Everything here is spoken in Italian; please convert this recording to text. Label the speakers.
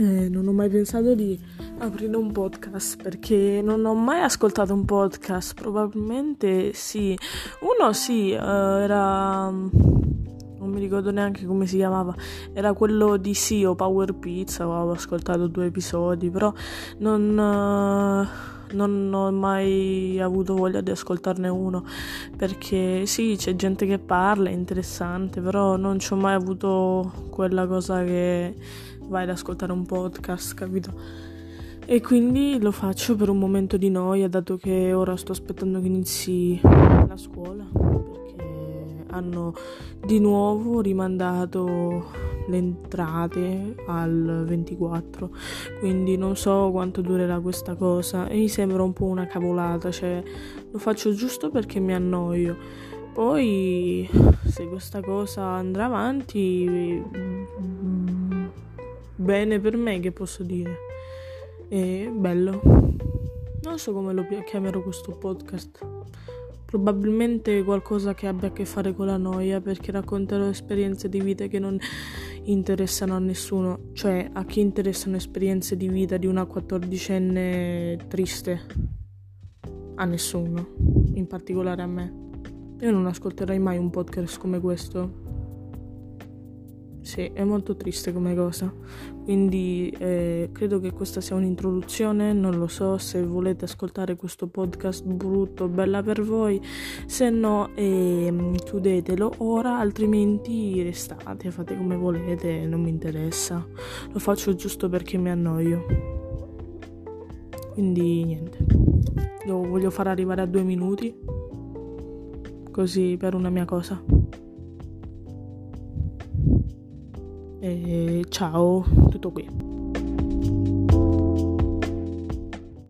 Speaker 1: Eh, non ho mai pensato di aprire un podcast perché non ho mai ascoltato un podcast. Probabilmente sì. Uno sì, uh, era. Non mi ricordo neanche come si chiamava. Era quello di sì o Power Pizza. Avevo ascoltato due episodi, però non. Uh non ho mai avuto voglia di ascoltarne uno perché sì, c'è gente che parla, è interessante, però non ci ho mai avuto quella cosa che vai ad ascoltare un podcast, capito? E quindi lo faccio per un momento di noia, dato che ora sto aspettando che inizi la scuola, perché hanno di nuovo rimandato le entrate al 24, quindi non so quanto durerà questa cosa e mi sembra un po' una cavolata, cioè lo faccio giusto perché mi annoio. Poi se questa cosa andrà avanti bene per me, che posso dire. È bello. Non so come lo chiamerò questo podcast. Probabilmente qualcosa che abbia a che fare con la noia, perché racconterò esperienze di vita che non interessano a nessuno. Cioè, a chi interessano esperienze di vita di una quattordicenne triste? A nessuno, in particolare a me. Io non ascolterai mai un podcast come questo sì, è molto triste come cosa. Quindi eh, credo che questa sia un'introduzione, non lo so se volete ascoltare questo podcast brutto, bella per voi, se no eh, chiudetelo ora, altrimenti restate, fate come volete, non mi interessa. Lo faccio giusto perché mi annoio. Quindi niente, lo voglio far arrivare a due minuti, così per una mia cosa. E ciao, tutto qui.